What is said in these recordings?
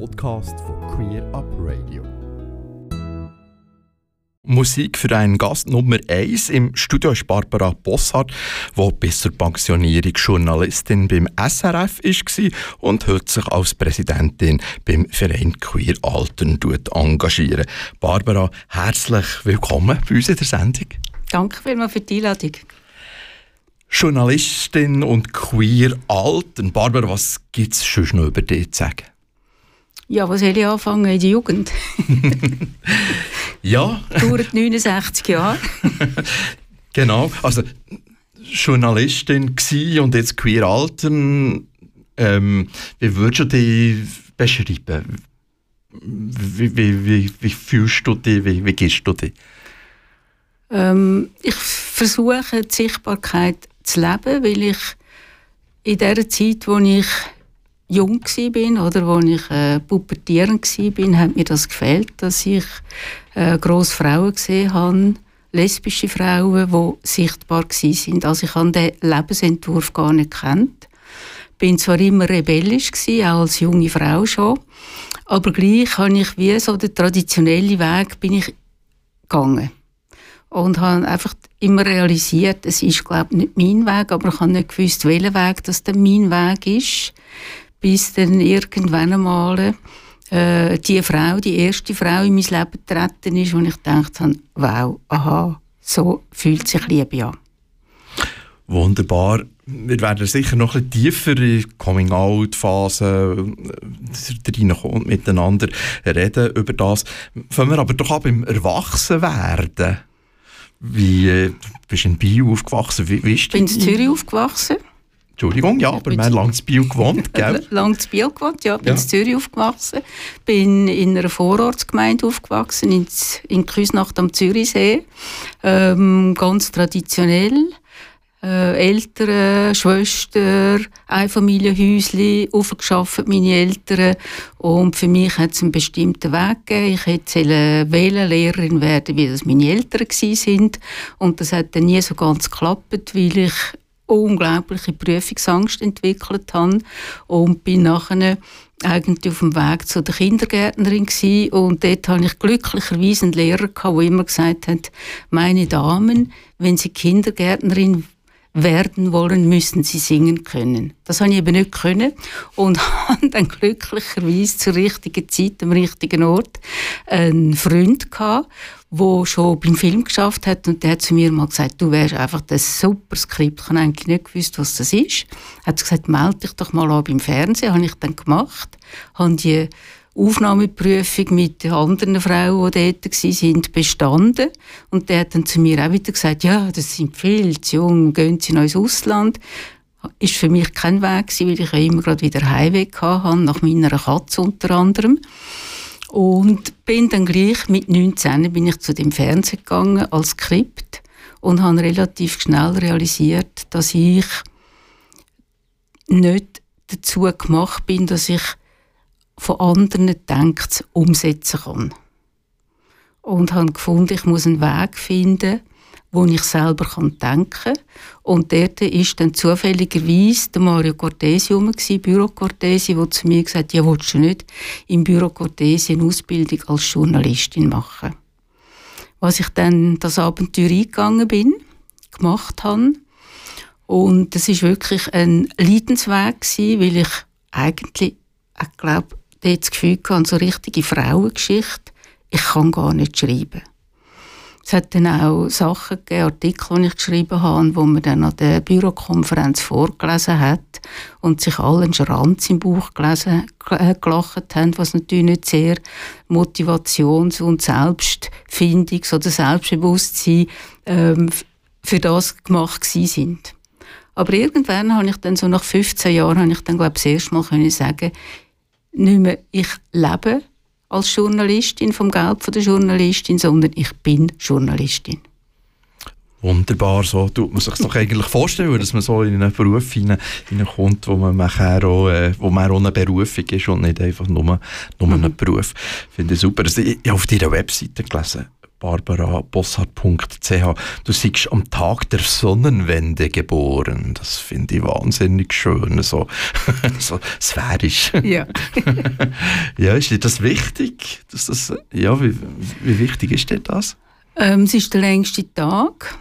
Podcast von Queer Up Radio. Musik für einen Gast Nummer 1 im Studio ist Barbara Bossart, die bis zur Pensionierung Journalistin beim SRF war und heute sich als Präsidentin beim Verein Queer Altern engagieren. Barbara, herzlich willkommen bei uns in der Sendung. Danke vielmals für die Einladung. Journalistin und Queer Altern. Barbara, was gibt es schon noch über dich zu sagen? Ja, was soll ich anfangen in der Jugend? ja. Dauert 69 Jahre. genau, also Journalistin und jetzt queer Altern. Ähm, wie würdest du dich beschreiben? Wie, wie, wie, wie fühlst du dich? Wie, wie gehst du dich? Ähm, ich versuche die Sichtbarkeit zu leben, weil ich in der Zeit, wo ich jung bin oder wo ich äh, pubertierend bin, hat mir das gefällt, dass ich äh, grosse Frauen gesehen habe, lesbische Frauen, die sichtbar sind. Also ich habe den Lebensentwurf gar nicht kennt. Bin zwar immer rebellisch gewesen, auch als junge Frau schon, aber gleich habe ich wie so den traditionellen Weg bin ich gegangen und habe einfach immer realisiert, es ist glaube ich nicht mein Weg, aber ich habe nicht gewusst, welcher Weg das denn mein Weg ist bis dann irgendwann einmal äh, die Frau, die erste Frau in mein Leben getreten ist, wo ich gedacht habe, wow, aha, so fühlt sich Liebe an. Wunderbar. Wir werden sicher noch ein bisschen tiefer in die Coming-out-Phase äh, und miteinander reden über das. Fangen wir aber doch ab im Erwachsenwerden. Wie äh, bist du in Bio aufgewachsen? Wie, wie ich bin in Zürich aufgewachsen. Entschuldigung, ja, aber wir haben lange in Biel gewohnt, gell? lange in Biel gewohnt, ja. Bin ja. in Zürich aufgewachsen. Bin in einer Vorortsgemeinde aufgewachsen, in, in Küsnacht am Zürichsee. Ähm, ganz traditionell. Äh, Eltern, Schwester, Einfamilienhäuschen, aufgeschafft, meine Eltern. Und für mich hat es einen bestimmten Weg gegeben. Ich hätte Wählenlehrerin werden, wie das meine Eltern waren. Und das hat dann nie so ganz geklappt, weil ich unglaubliche Prüfungsangst entwickelt habe und bin nachher eigentlich auf dem Weg zu der Kindergärtnerin gewesen. und dort hatte ich glücklicherweise einen Lehrer der immer gesagt hat, meine Damen, wenn Sie Kindergärtnerin werden wollen, müssen sie singen können. Das habe ich eben nicht können und habe dann glücklicherweise zur richtigen Zeit am richtigen Ort einen Freund gehabt, der schon beim Film geschafft hat und der hat zu mir mal gesagt, du wärst einfach das super Skript. Ich habe eigentlich nicht gewusst, was das ist. Er hat gesagt, melde dich doch mal an beim Fernsehen. Habe ich dann gemacht, habe die Aufnahmeprüfung mit anderen Frauen, die dort waren, bestanden. Und der hat dann zu mir auch wieder gesagt, ja, das sind viel zu jung, gehen Sie noch ins Ausland. Ist für mich kein Weg gewesen, weil ich immer gerade wieder Heimweg hatte, nach meiner Katze unter anderem. Und bin dann gleich mit 19 bin ich zu dem Fernsehen gegangen als Skript und habe relativ schnell realisiert, dass ich nicht dazu gemacht bin, dass ich von anderen denkt, umsetzen kann. Und habe gefunden, ich muss einen Weg finden, wo ich selber denken kann. Und dort ist dann zufälligerweise der Mario Cortesi rum, Büro Cortesi, der zu mir gesagt hat, ja, willst du nicht im Büro Cortesi eine Ausbildung als Journalistin machen? Was ich dann das Abenteuer eingegangen bin, gemacht habe. Und das ist wirklich ein Leidensweg weil ich eigentlich, ich glaube, dort das Gefühl gehabt, so richtige Frauengeschichte, ich kann gar nicht schreiben. Es hat dann auch Sachen gegeben, Artikel, die ich geschrieben habe, wo man dann an der Bürokonferenz vorgelesen hat und sich alle einen Schranz im Buch gelesen, äh, gelacht haben, was natürlich nicht sehr Motivations- und Selbstfindungs- oder Selbstbewusstsein ähm, für das gemacht sind. Aber irgendwann habe ich dann so nach 15 Jahren, habe ich dann glaube ich das erste Mal können sagen, nicht mehr ich lebe als Journalistin vom Geld von der Journalistin, sondern ich bin Journalistin. Wunderbar, so tut man sich doch eigentlich vorstellen, dass man so in einen Beruf hineinkommt, wo man nachher auch, äh, wo man auch eine Berufung ist und nicht einfach nur, nur mhm. ein Beruf. Finde ich super. Also, ich habe auf deiner Webseite gelesen, barbarabossart.ch. Du siehst am Tag der Sonnenwende geboren. Das finde ich wahnsinnig schön, so, so sphärisch. Ja. ja, ist dir das wichtig? Dass das, ja, wie, wie wichtig ist dir das? Ähm, es ist der längste Tag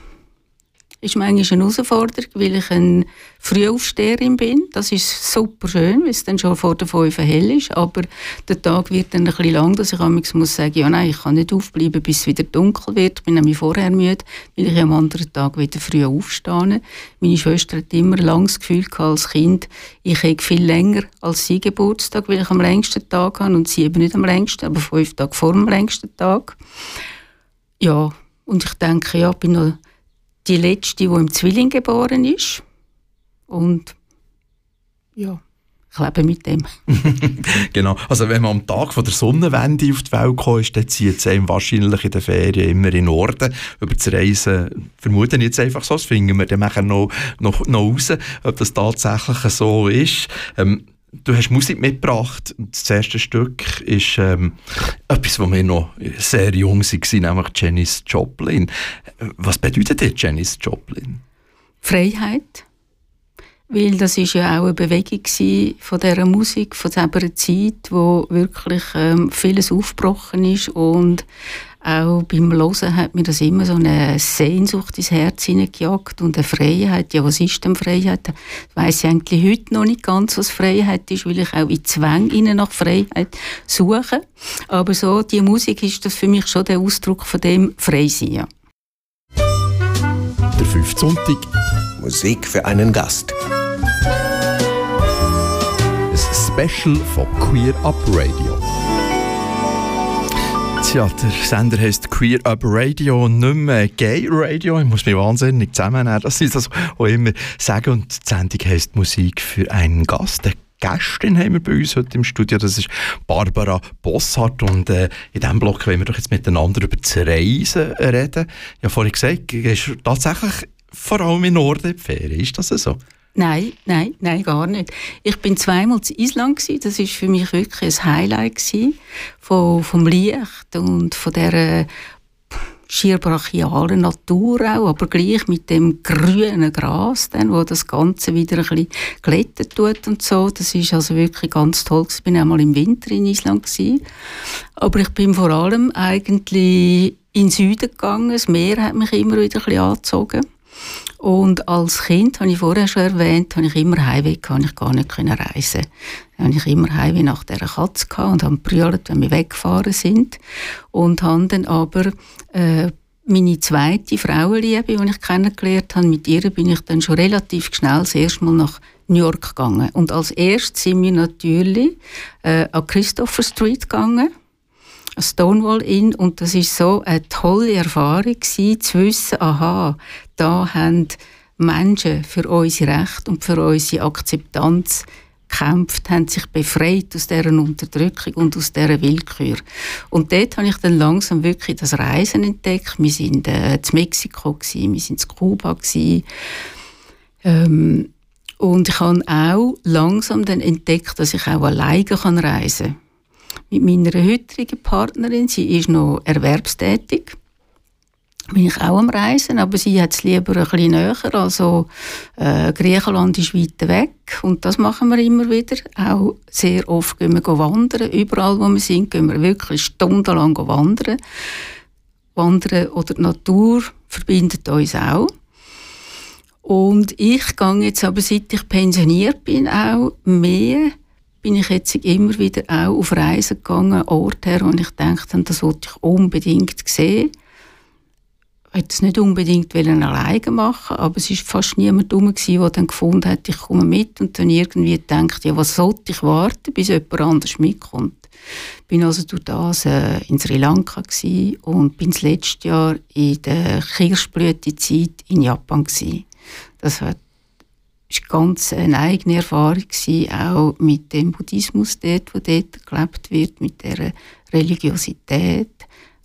ist manchmal eine Herausforderung, weil ich ein Frühaufsteherin bin. Das ist super schön, weil es dann schon vor der 5 hell ist. Aber der Tag wird dann ein bisschen lang, dass ich muss sagen, ja nein, ich kann nicht aufbleiben, bis es wieder dunkel wird. Ich bin nämlich vorher müde, weil ich am anderen Tag wieder früh aufstehe. Meine Schwester hat immer lang das Gefühl gehabt, als Kind, ich habe viel länger als sie Geburtstag, weil ich am längsten Tag habe und sie eben nicht am längsten, aber fünf Tage vor dem längsten Tag. Ja, und ich denke, ja, bin noch die letzte, die im Zwilling geboren ist. Und ja, ich lebe mit dem. genau. Also wenn man am Tag von der Sonnenwende auf die Welt kommt, ist, dann zieht es einem wahrscheinlich in den Ferien immer in den Norden. Über das Reisen vermuten jetzt einfach so, das finden wir dann noch, noch, noch raus, ob das tatsächlich so ist. Ähm, Du hast Musik mitgebracht. Das erste Stück ist ähm, etwas, wo wir noch sehr jung waren, nämlich Janis Joplin. Was bedeutet dir Janis Joplin? Freiheit. Weil das ist ja auch eine Bewegung von dieser Musik, von dieser Zeit, wo wirklich ähm, vieles aufgebrochen ist und auch beim Hören hat mir das immer so eine Sehnsucht ins Herz hineingejagt und eine Freiheit. Ja, was ist denn Freiheit? Ich weiss eigentlich heute noch nicht ganz, was Freiheit ist, weil ich auch in Zwängen nach Freiheit suche. Aber so, die Musik ist das für mich schon der Ausdruck von dem Freisein. Ja. Der fünfte Sonntag. Musik für einen Gast. Ein Special von Queer Up Radio. Ja, der Sender heißt Queer Up Radio und nicht mehr Gay Radio. Ich muss mich wahnsinnig zusammennehmen, dass ich das auch immer sage. Und die Sendung heisst Musik für einen Gast. Eine Gästin haben wir bei uns heute im Studio. Das ist Barbara Bosshardt. Und äh, in diesem Block wollen wir doch jetzt miteinander über das Reisen reden. Ich habe vorhin gesagt, ist tatsächlich vor allem in Norden Ferien. Ist das so? Nein, nein, nein, gar nicht. Ich bin zweimal zu Island gewesen. Das ist für mich wirklich ein Highlight von, vom Licht und von der schier brachialen Natur auch, aber gleich mit dem grünen Gras, dann, wo das Ganze wieder ein bisschen glättet tut und so. Das ist also wirklich ganz toll. Ich bin einmal im Winter in Island gewesen. Aber ich bin vor allem eigentlich in den Süden gegangen. Das Meer hat mich immer wieder ein bisschen angezogen. Und als Kind, habe ich vorher schon erwähnt, habe ich immer Heimweh gehabt, ich gar nicht können reisen. Dann habe ich immer Heimweh nach dieser Katze gehabt und habe brüllt, wenn wir weggefahren sind. Und habe dann aber äh, meine zweite Frauenliebe, die ich kennengelernt habe, mit ihr bin ich dann schon relativ schnell das erste Mal nach New York gegangen. Und als erstes sind wir natürlich äh, an Christopher Street gegangen Stonewall Inn und das ist so eine tolle Erfahrung gewesen, zu wissen, aha, da haben Menschen für unsere Rechte und für unsere Akzeptanz gekämpft, haben sich befreit aus deren Unterdrückung und aus dieser Willkür. Und dort habe ich dann langsam wirklich das Reisen entdeckt. Wir sind äh, zu Mexiko gewesen, wir sind zu Kuba. Ähm, und ich habe auch langsam dann entdeckt, dass ich auch alleine reisen kann mit meiner heutigen Partnerin. Sie ist noch erwerbstätig. Bin ich auch am Reisen, aber sie hat es lieber ein bisschen näher. Also äh, Griechenland ist weit weg und das machen wir immer wieder. Auch sehr oft gehen wir wandern. Überall, wo wir sind, gehen wir wirklich stundenlang wandern. Wandern oder die Natur verbindet uns auch. Und ich gehe jetzt aber, seit ich pensioniert bin, auch mehr bin ich jetzt immer wieder auch auf Reisen gegangen, Orte her, wo ich dachte, das wollte ich unbedingt sehen. Ich wollte es nicht unbedingt alleine machen, aber es war fast niemand herum, der dann gefunden hat, ich komme mit und dann irgendwie denkt, ja, was sollte ich warten, bis jemand anders mitkommt. Ich war also durch das äh, in Sri Lanka und bin das letzte Jahr in der Kirschblütezeit in Japan gewesen. Das hat war ganz eine eigene Erfahrung, auch mit dem Buddhismus dort, dort gelebt wird, mit der Religiosität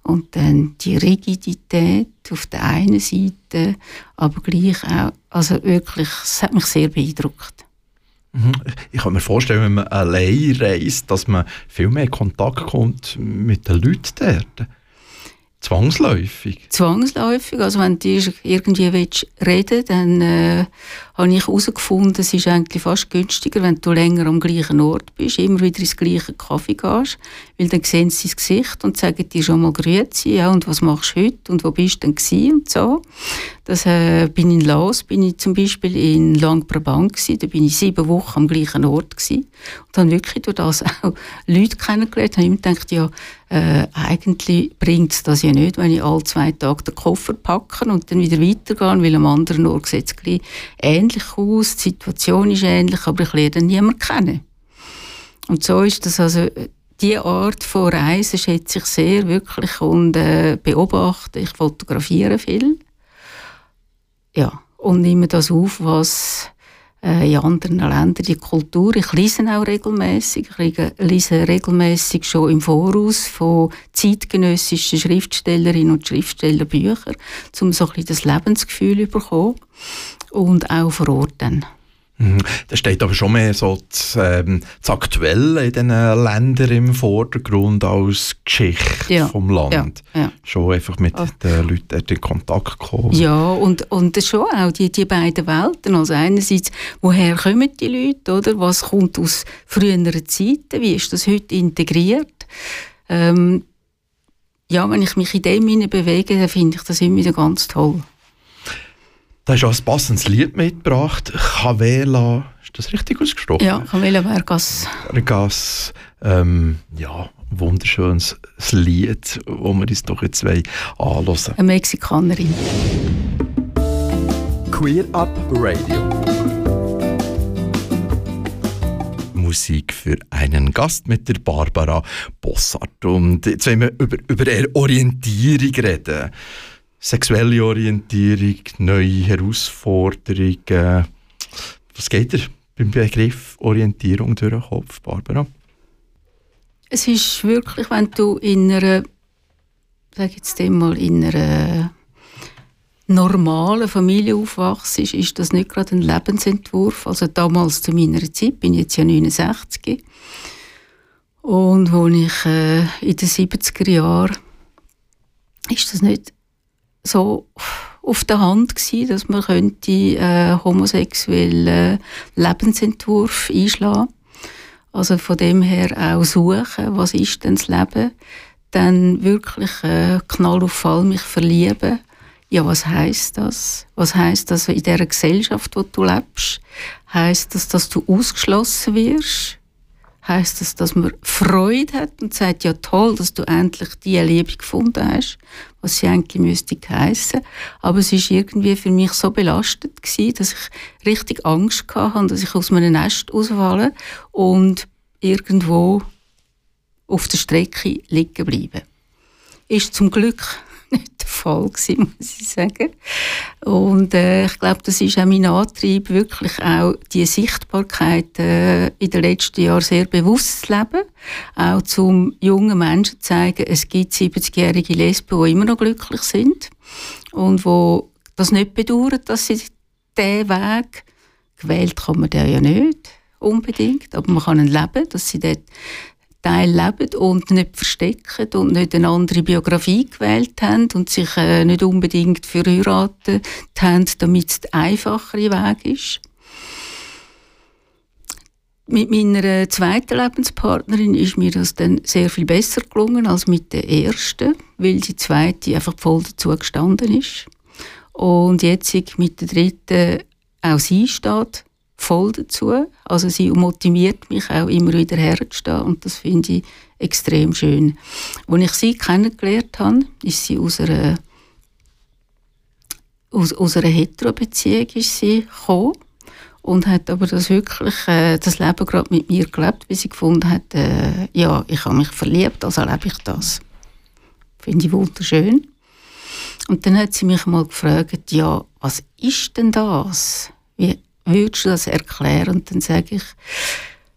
und dann die Rigidität auf der einen Seite, aber gleich auch, also wirklich, es hat mich sehr beeindruckt. Mhm. Ich kann mir vorstellen, wenn man allein reist, dass man viel mehr Kontakt kommt mit den Leuten dort. Zwangsläufig? Zwangsläufig. Also wenn du irgendwie willst reden dann äh, habe ich herausgefunden, es ist eigentlich fast günstiger, wenn du länger am gleichen Ort bist, immer wieder ins gleiche Kaffee gehst, weil dann sehen sie dein Gesicht und sagen dir schon mal Grüezi, ja, und was machst du heute und wo bist du denn und so. Das äh, bin in Laos, bin ich zum Beispiel in Langprabang gewesen, da bin ich sieben Wochen am gleichen Ort gewesen und habe wirklich durch das auch Leute kennengelernt, habe immer gedacht, ja, äh, eigentlich bringt es das ja nicht, wenn ich alle zwei Tage den Koffer packe und dann wieder weitergehe, weil am anderen Ort sieht es ähnlich aus, die Situation ist ähnlich, aber ich lerne niemanden kennen. Und so ist das also, die Art von Reisen schätze ich sehr wirklich und äh, beobachte, ich fotografiere viel. Ja, und nehme das auf, was äh, in anderen Ländern die Kultur. Ich lese auch regelmäßig. Ich lese regelmäßig schon im Voraus von zeitgenössischen Schriftstellerinnen und Schriftsteller Bücher, um so ein bisschen das Lebensgefühl zu bekommen und auch vor Ort dann. Mhm. Da steht aber schon mehr so das, ähm, das Aktuelle in diesen Ländern im Vordergrund als Geschichte ja, vom Land. Ja, ja. Schon einfach mit Ach. den Leuten in Kontakt kommen. Ja, und, und schon auch die, die beiden Welten. Also einerseits, woher kommen die Leute, oder? Was kommt aus früheren Zeiten? Wie ist das heute integriert? Ähm, ja, wenn ich mich in dem bewege, dann finde ich das immer wieder ganz toll. Da hast du auch ein passendes Lied mitgebracht. Chavela, ist das richtig ausgesprochen? Ja, Chavela Vergas. Vergas, ähm, ja, wunderschönes Lied, das wir uns doch jetzt anhören Eine Mexikanerin. Queer Up Radio. Musik für einen Gast mit der Barbara Bossart. Und jetzt wollen wir über, über Orientierung reden sexuelle Orientierung, neue Herausforderungen. Was geht dir beim Begriff Orientierung durch den Kopf, Barbara? Es ist wirklich, wenn du in einer, sag jetzt mal, in einer normalen Familie aufwachst, ist das nicht gerade ein Lebensentwurf. Also damals zu meiner Zeit, bin ich jetzt ja 69, und als ich äh, in den 70er Jahren, ist das nicht so auf der Hand gewesen, dass man könnte äh, homosexuellen Lebensentwurf einschlagen. Also von dem her auch suchen, was ist denn das Leben? Dann wirklich äh, Knall auf Fall mich verlieben. Ja, was heißt das? Was heißt das in der Gesellschaft, wo du lebst? Heißt das, dass du ausgeschlossen wirst? Heißt das, dass man Freude hat und sagt, ja toll, dass du endlich die Liebe gefunden hast, was sie eigentlich müsste heissen. Aber es ist irgendwie für mich so belastet gewesen, dass ich richtig Angst hatte, dass ich aus meinem Nest ausfalle und irgendwo auf der Strecke liegen bleibe. Ist zum Glück nicht der Fall gewesen, muss ich sagen. Und äh, ich glaube, das ist auch mein Antrieb, wirklich auch die Sichtbarkeit äh, in den letzten Jahren sehr bewusst zu leben. Auch zum jungen Menschen zu zeigen, es gibt 70-jährige Lesben, die immer noch glücklich sind und wo das nicht bedauern, dass sie diesen Weg gewählt kann man den ja nicht unbedingt, aber man kann ihn leben, dass sie dort Teil leben und nicht verstecken und nicht eine andere Biografie gewählt haben und sich äh, nicht unbedingt verheiratet haben, damit es der einfachere Weg ist. Mit meiner zweiten Lebenspartnerin ist mir das dann sehr viel besser gelungen als mit der ersten, weil die zweite einfach voll dazu gestanden ist. Und jetzt mit der dritten auch sie steht voll dazu. Also sie motiviert mich auch immer wieder herzustehen und das finde ich extrem schön. Als ich sie kennengelernt habe, ist sie aus einer, aus, aus einer Hetero-Beziehung gekommen und hat aber das wirklich äh, das Leben gerade mit mir gelebt, wie sie gefunden hat, äh, ja, ich habe mich verliebt, also lebe ich das. Finde ich wunderschön. Und dann hat sie mich mal gefragt, ja, was ist denn das? Wie, würdest du das erklären? Und dann sage ich,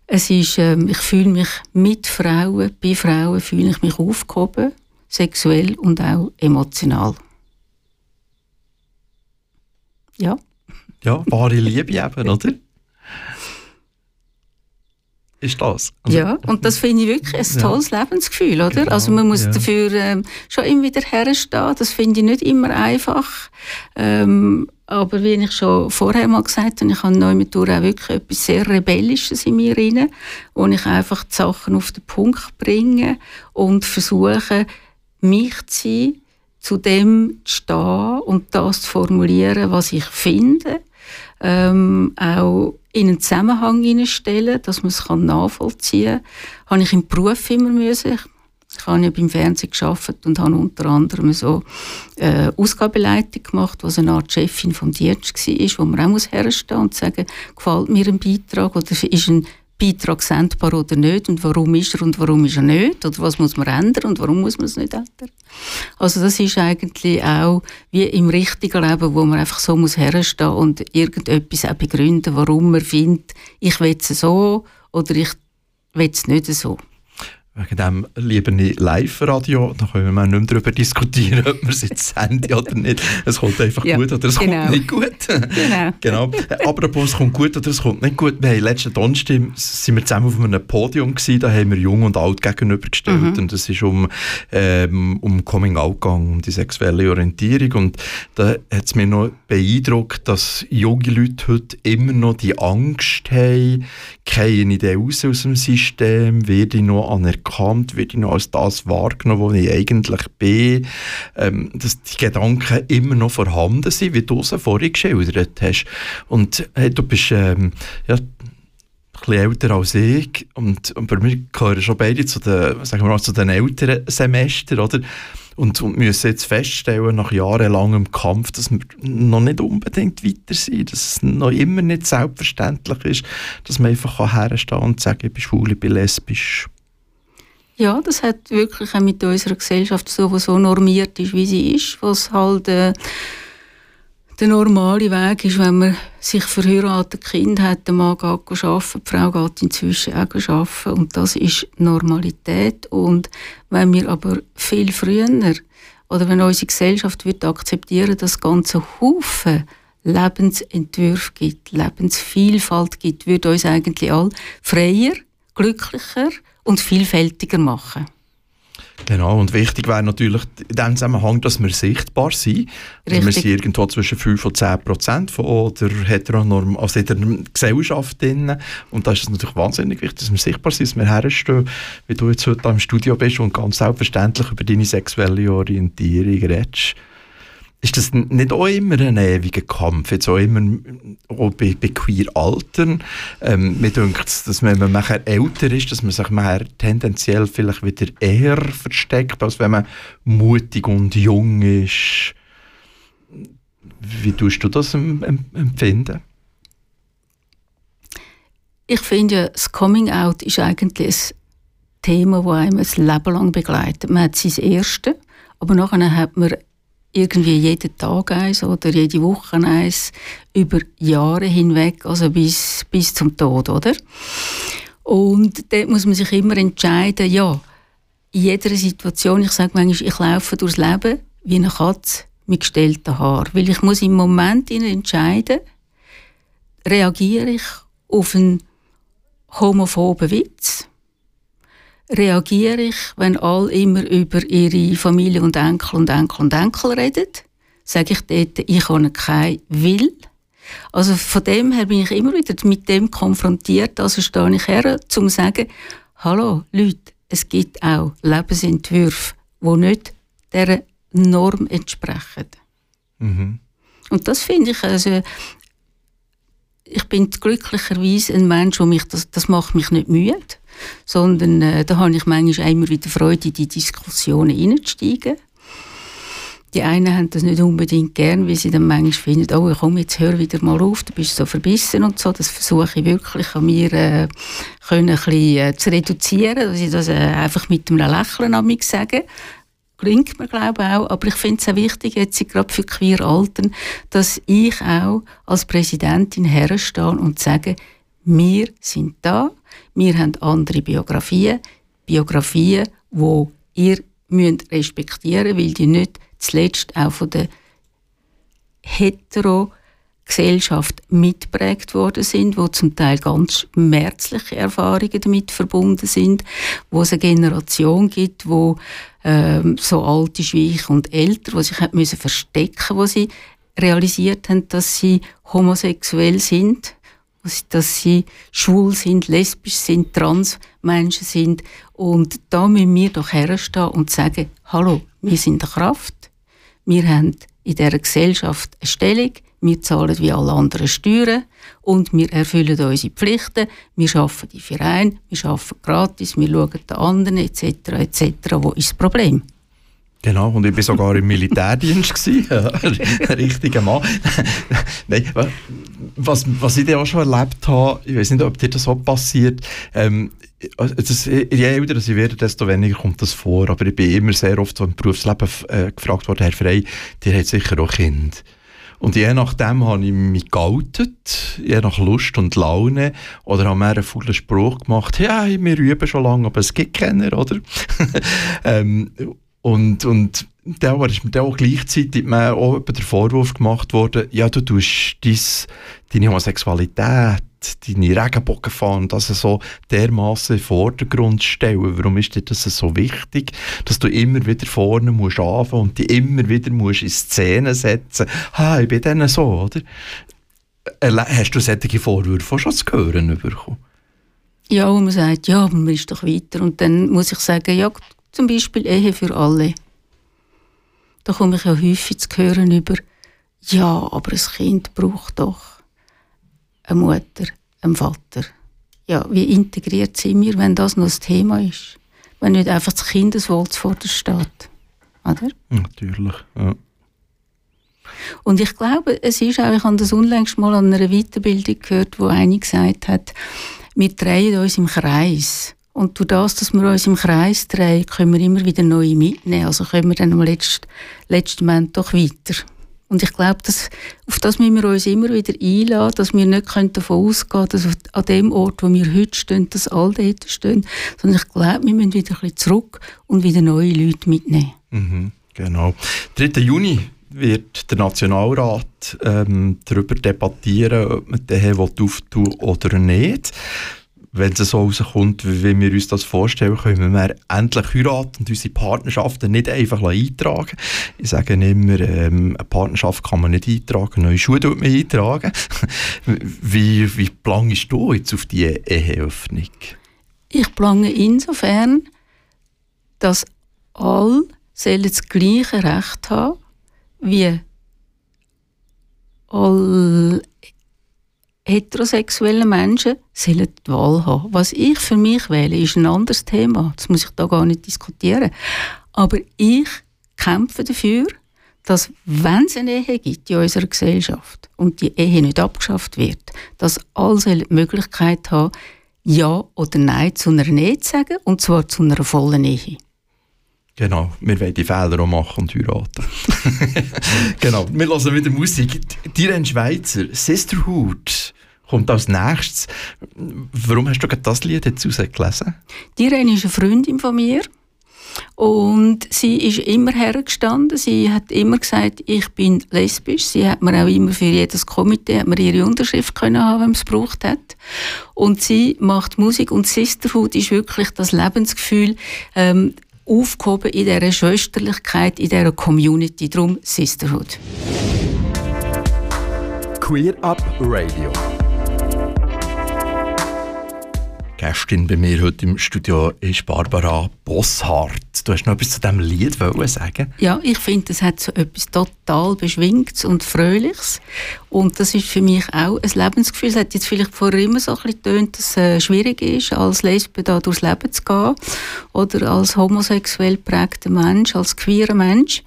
es ist, ähm, ich fühle mich mit Frauen, bei Frauen fühle ich mich aufgehoben, sexuell und auch emotional. Ja. Ja, wahre Liebe eben, oder? ist das. Also, ja, und das finde ich wirklich ein tolles ja. Lebensgefühl, oder? Genau, also man muss ja. dafür ähm, schon immer wieder herstehen. Das finde ich nicht immer einfach. Ähm, aber wie ich schon vorher mal gesagt habe, ich habe neu mit auch wirklich etwas sehr Rebellisches in mir rein, wo ich einfach die Sachen auf den Punkt bringe und versuche, mich zu sein, zu dem zu stehen und das zu formulieren, was ich finde. Ähm, auch in einen Zusammenhang hineinstellen, dass man es nachvollziehen kann. Habe ich im Beruf immer müssen. Ich habe ja beim Fernsehen geschafft und habe unter anderem so äh, Ausgabeleitung gemacht, was eine Art Chefin vom Dienst war, wo man auch muss herstehen und sagen, gefällt mir ein Beitrag oder ist ein Beitrag sendbar oder nicht und warum ist er und warum ist er nicht oder was muss man ändern und warum muss man es nicht ändern. Also das ist eigentlich auch wie im richtigen Leben, wo man einfach so muss herstehen und irgendetwas auch begründen, warum man findet, ich will es so oder ich will es nicht so. Wegen dem lieber nicht Live-Radio, da können wir nicht mehr darüber diskutieren, ob wir es jetzt senden oder nicht. Es kommt einfach ja, gut oder es genau. kommt nicht gut. Genau. genau. Apropos, es kommt gut oder es kommt nicht gut. Wir haben letzten Donnerstag sind wir zusammen auf einem Podium gewesen, da haben wir Jung und Alt gegenübergestellt mhm. und es ist um, ähm, um Coming-out gegangen, um die sexuelle Orientierung und da hat es mich noch beeindruckt, dass junge Leute heute immer noch die Angst haben, keine Idee raus aus dem System, werde ich noch anerkannt, werde ich noch als das wahrgenommen, wo ich eigentlich bin, ähm, dass die Gedanken immer noch vorhanden sind, wie du es vorhin geschildert hast. Und hey, du bist ähm, ja, bisschen älter als ich und, und bei mir gehören schon beide zu den, sagen wir mal, zu den älteren Semestern, oder? Und, und müssen jetzt feststellen, nach jahrelangem Kampf, dass wir noch nicht unbedingt weiter sind, dass es noch immer nicht selbstverständlich ist, dass man einfach herstehen kann und sagen, ich bin schwul, ich bin lesbisch. Ja, das hat wirklich auch mit unserer Gesellschaft so, so normiert ist, wie sie ist, was halt äh, der normale Weg ist, wenn man sich verheiratet, Kind hat, der Mann geht arbeiten, die Frau geht inzwischen auch arbeiten und das ist Normalität. Und wenn wir aber viel früher oder wenn unsere Gesellschaft wird akzeptieren, dass ganze Haufen Lebensentwürfe gibt, Lebensvielfalt gibt, würde uns eigentlich all freier, glücklicher und vielfältiger machen. Genau, und wichtig wäre natürlich in dem Zusammenhang, dass wir sichtbar sind. Also wir sind irgendwo zwischen 5 und 10 Prozent von der Heteronorm, also in der Gesellschaft drin. Und da ist es natürlich wahnsinnig wichtig, dass wir sichtbar sind, dass wir herstehen, wie du jetzt heute im Studio bist und ganz selbstverständlich über deine sexuelle Orientierung redest ist das nicht auch immer ein ewiger Kampf, jetzt auch immer auch bei, bei queer Altern? Ähm, mir denkt dass wenn man älter ist, dass man sich nachher tendenziell vielleicht wieder eher versteckt, als wenn man mutig und jung ist. Wie tust du das empfinden? Ich finde, das Coming Out ist eigentlich ein Thema, das einem ein Leben lang begleitet. Man hat sein erste, aber nachher hat man irgendwie jeden Tag eins oder jede Woche eins über Jahre hinweg, also bis, bis zum Tod, oder? Und dort muss man sich immer entscheiden, ja, in jeder Situation, ich sage manchmal, ich laufe durchs Leben wie eine Katze mit gestellten Haar, weil ich muss im Moment entscheiden, reagiere ich auf einen homophoben Witz reagiere ich, wenn alle immer über ihre Familie und Enkel und Enkel und Enkel reden? Sage ich dort, ich habe keinen Will? Also von dem her bin ich immer wieder mit dem konfrontiert. Also stehe ich her, um zu sagen, hallo Leute, es gibt auch Lebensentwürfe, die nicht dieser Norm entsprechen. Mhm. Und das finde ich, also, ich bin glücklicherweise ein Mensch, wo mich das, das macht mich nicht müde sondern äh, da habe ich manchmal immer wieder Freude, in die Diskussionen hineinzusteigen. Die einen haben das nicht unbedingt gern, weil sie dann manchmal finden, oh, komm, jetzt hör wieder mal auf, du bist so verbissen und so. Das versuche ich wirklich an mir äh, können ein bisschen, äh, zu reduzieren, dass ich das äh, einfach mit einem Lächeln an mich sage. Klingt mir, glaube ich, auch. Aber ich finde es auch wichtig, jetzt gerade für queer Alten, dass ich auch als Präsidentin herstehe und sage, wir sind da, wir haben andere Biografien, Biografien, die ihr müsst respektieren weil die nicht zuletzt auch von den hetero Gesellschaft mitprägt worden sind, wo zum Teil ganz schmerzliche Erfahrungen damit verbunden sind, wo es eine Generation gibt, wo ähm, so alt ist wie ich und älter, wo sich hat müssen verstecken, wo sie realisiert haben, dass sie homosexuell sind, dass sie schwul sind, lesbisch sind, trans Menschen sind. Und da müssen wir doch herstehen und sagen, hallo, wir sind eine Kraft, wir haben in dieser Gesellschaft eine Stellung, wir zahlen wie alle anderen Steuern und wir erfüllen unsere Pflichten, wir arbeiten die Vereine, wir arbeiten gratis, wir schauen den anderen etc. etc. Wo ist das Problem? Genau, und ich war sogar im Militärdienst. Ein richtiger Mann. Nein, was, was ich auch schon erlebt habe, ich weiß nicht, ob dir das so passiert, ähm, das, je älter ich werde, desto weniger kommt das vor. Aber ich bin immer sehr oft im Berufsleben äh, gefragt worden, Herr Frey, ihr habt sicher auch Kinder. Und je nachdem habe ich mich geoutet, je nach Lust und Laune, oder habe mir einen faulen Spruch gemacht, ja, wir üben schon lange, aber es gibt keiner, oder? ähm, und, und da ist mir auch gleichzeitig mir auch der Vorwurf gemacht worden, ja, du tust dies, deine Homosexualität, deine Regenbogenfahne, das so dermaßen den Vordergrund stellen. Warum ist dir das so wichtig, dass du immer wieder vorne musst anfangen und dich immer wieder musst in Szene setzen? Ha, ich bin dann so, oder? Hast du solche Vorwürfe schon zu hören bekommen? Ja, und man sagt, ja, man ist doch weiter. Und dann muss ich sagen, ja, zum Beispiel Ehe für alle. Da komme ich ja häufig zu hören über, ja, aber ein Kind braucht doch eine Mutter, einen Vater. Ja, wie integriert sind wir, wenn das noch das Thema ist? Wenn nicht einfach das Kindeswohl zuvorderst steht. Oder? Natürlich, ja. Und ich glaube, es ist auch, ich habe das unlängst mal an einer Weiterbildung gehört, wo eine gesagt hat, wir drehen uns im Kreis. Und durch das, dass wir uns im Kreis drehen, können wir immer wieder neue mitnehmen. Also können wir dann am letzten, letzten Moment doch weiter. Und ich glaube, dass, auf das müssen wir uns immer wieder einladen, dass wir nicht davon ausgehen können, dass an dem Ort, wo wir heute stehen, dass alle dort stehen. Sondern ich glaube, wir müssen wieder ein bisschen zurück und wieder neue Leute mitnehmen. Mhm, genau. 3. Juni wird der Nationalrat ähm, darüber debattieren, ob man den auftun oder nicht wenn es so rauskommt, wie wir uns das vorstellen, können wir endlich heiraten und unsere Partnerschaften nicht einfach eintragen. Ich sage immer, ähm, eine Partnerschaft kann man nicht eintragen, neue Schuhe tut man eintragen. wie, wie planst du jetzt auf die Eheöffnung? Ich plange insofern, dass alle das gleiche Recht haben wie alle heterosexuelle Menschen sollen die Wahl haben. Was ich für mich wähle, ist ein anderes Thema. Das muss ich da gar nicht diskutieren. Aber ich kämpfe dafür, dass, wenn es eine Ehe gibt in unserer Gesellschaft und die Ehe nicht abgeschafft wird, dass alle die Möglichkeit haben, Ja oder Nein zu einer Ehe zu sagen, und zwar zu einer vollen Ehe. Genau, wir wollen die Fehler auch machen und heiraten. genau, wir hören wieder Musik. Diren Schweizer, Sisterhood, kommt als nächstes. Warum hast du gerade das Lied jetzt rausgelesen? Diren ist eine Freundin von mir. Und sie ist immer hergestanden. Sie hat immer gesagt, ich bin lesbisch. Sie hat mir auch immer für jedes Komitee hat mir ihre Unterschrift können haben, wenn man es gebraucht hat. Und sie macht Musik und Sisterhood ist wirklich das Lebensgefühl. Ähm, aufgehoben in dieser Schwesterlichkeit, in dieser Community. Darum Sisterhood. Queer Up Radio. Gästin bei mir heute im Studio ist Barbara Bosshardt. Du hast noch etwas zu diesem Lied sagen? Ja, ich finde, es hat so etwas total Beschwingtes und Fröhliches. Und das ist für mich auch ein Lebensgefühl. Es hat jetzt vielleicht vorher immer so ein bisschen getönt, dass es äh, schwierig ist, als Lesbe da durchs Leben zu gehen. Oder als homosexuell prägter Mensch, als queerer Mensch.